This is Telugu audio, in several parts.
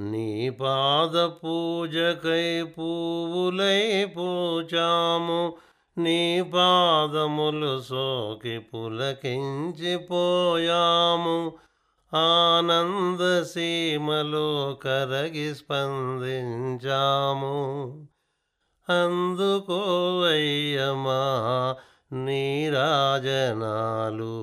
నీ పాద పూజకై పువ్వులై పూచాము. నీ పాదములు సోకి పులకించిపోయాము ఆనంద సీమలో కరగి స్పందించాము. అందుకోవయ్యమా నీరాజనాలు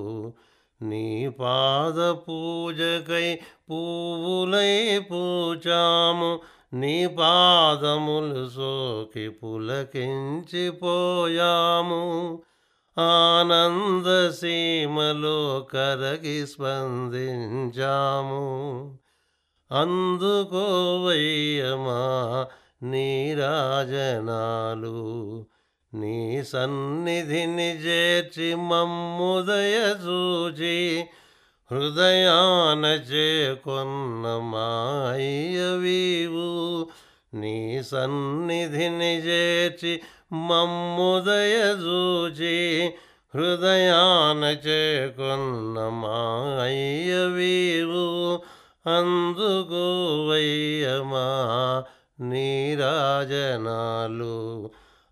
నీ పాద పూజకై పువ్వులై పూచాము నీ పాదములు సోకి పులకించిపోయాము ఆనంద సీమలో కరగి స్పందించాము. అందుకోవయ్యమా నీరాజనాలు నీ సన్నిధిని చేర్చి మమ్ముదయ చూచి హృదయాన చేకొన్న మాయవీవు నీ సన్నిధిని చేర్చి మమ్ముదయ చూచి హృదయాన చేకొన్న మాయవీవు అందుకోవయ్యమా నీరాజనాలు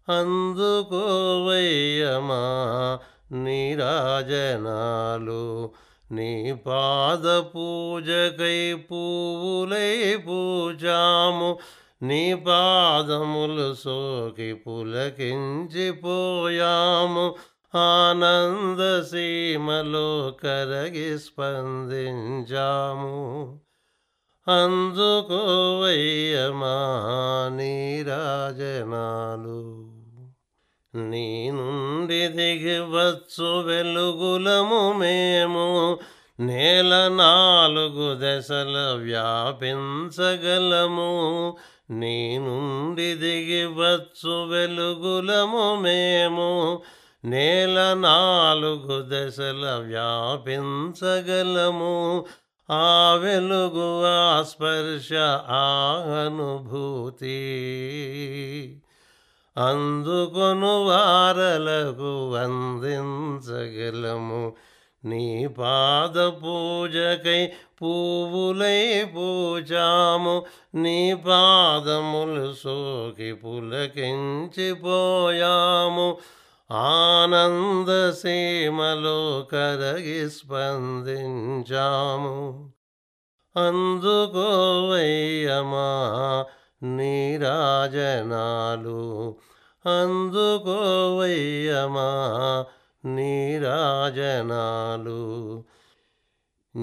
అందుకోవయ్యమా నీరాజనాలు నీ పాద పూజకై పువ్వులై పూజాము నీ పాదములు సోకి పులకించిపోయాము. ఆనంద సీమలో కరగి స్పందించాము. అందుకోవయ్యమా నీరాజనాలు నీ నుండి దిగివచ్చు వెలుగులము మేము నేల నాలుగు దశల వ్యాపించగలము. నీ నుండి దిగివచ్చు వెలుగులము మేము నేల నాలుగు దశల వ్యాపించగలము. ఆ వెలుగు ఆ స్పర్శ ఆ అనుభూతి. అందుకొను వారలకు అందించగలము. నీ పాద పూజకై పువ్వులై పూజాము. నీ పాదములు సోకి పులకించిపోయాము ఆనంద సీమలో కరగి స్పందించాము. అందుకోవయ్యమా నీరాజనాలు అందుకోవయ్యమా నీరాజనాలు.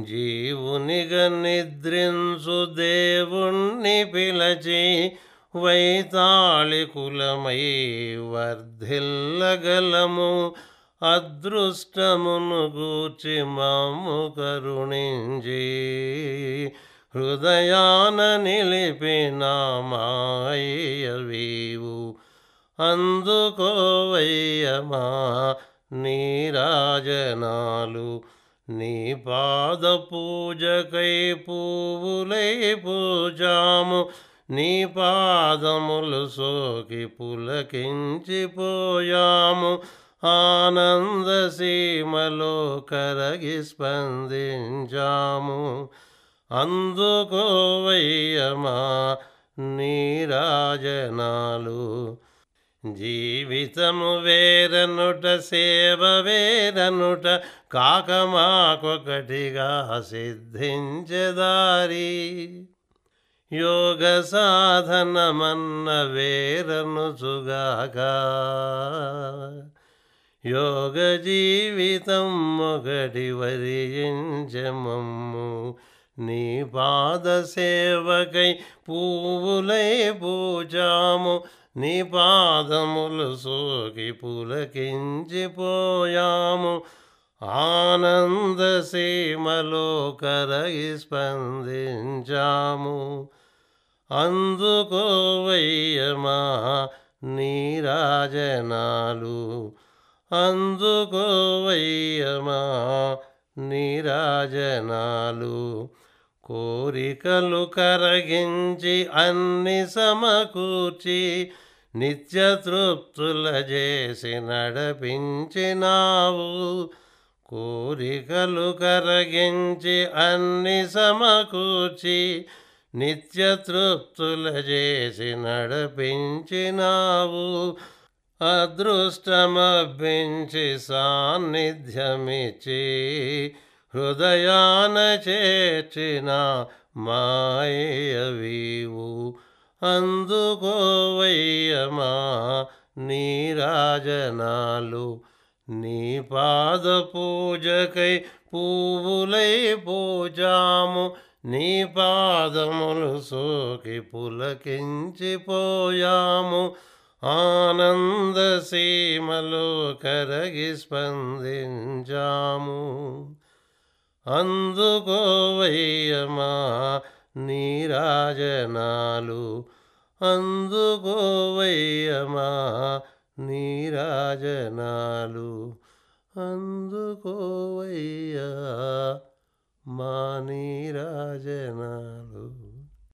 జీవునిగా నిద్రించు దేవుణ్ణి పిలచి వైతాళికులమై వర్ధిల్లగలము. అదృష్టమును గూర్చి మాము కరుణించి హృదయాన నిలిపిన మాయవీవు. అందుకోవయ్యమా నీరాజనాలు నీ పాద పూజకై పువ్వులై పూజాము నీ పాదములు సోకి పులకించిపోయాము ఆనంద సీమలో కరగి స్పందించాము. అందుకోవయ్యమా నీరాజనాలు జీవితము వేరనుట సేవ వేరనుట కాక మాకొకటిగా సిద్ధించదారి యోగ సాధనమన్న వేరనుచుగాక యోగ జీవితం ఒకటి వరించమమ్ము నీ పాద సేవకై పువ్వులై పూజాము నీ పాదములు సోకి పులకించిపోయాము. ఆనంద సీమలో కరగి స్పందించాము. అందుకోవయ్యమా నీ రాజనాలు అందుకోవయ్యమా నీరాజనాలు కోరికలు కరగించి అన్ని సమకూర్చి నిత్య తృప్తుల చేసి నడిపించినావు. కోరికలు కరగించి అన్ని సమకూర్చి నిత్య తృప్తుల చేసి నడిపించినావు. అదృష్టమభించి సాన్నిధ్యమిచి హృదయాన చేర్చిన మాయవీవు. అందుకోవయ్యమా నీరాజనాలు నీ పాద పూజకై పువ్వులై పూజాము నీ పాదములు సోకి పులకించిపోయాము. ఆనంద సీమలో కరగి స్పందించాము అందుకోవయ్యమా నీరాజనాలు అందుకోవయ్యమా నీరాజనాలు అందుకోవయ్యా మా నీరాజనాలు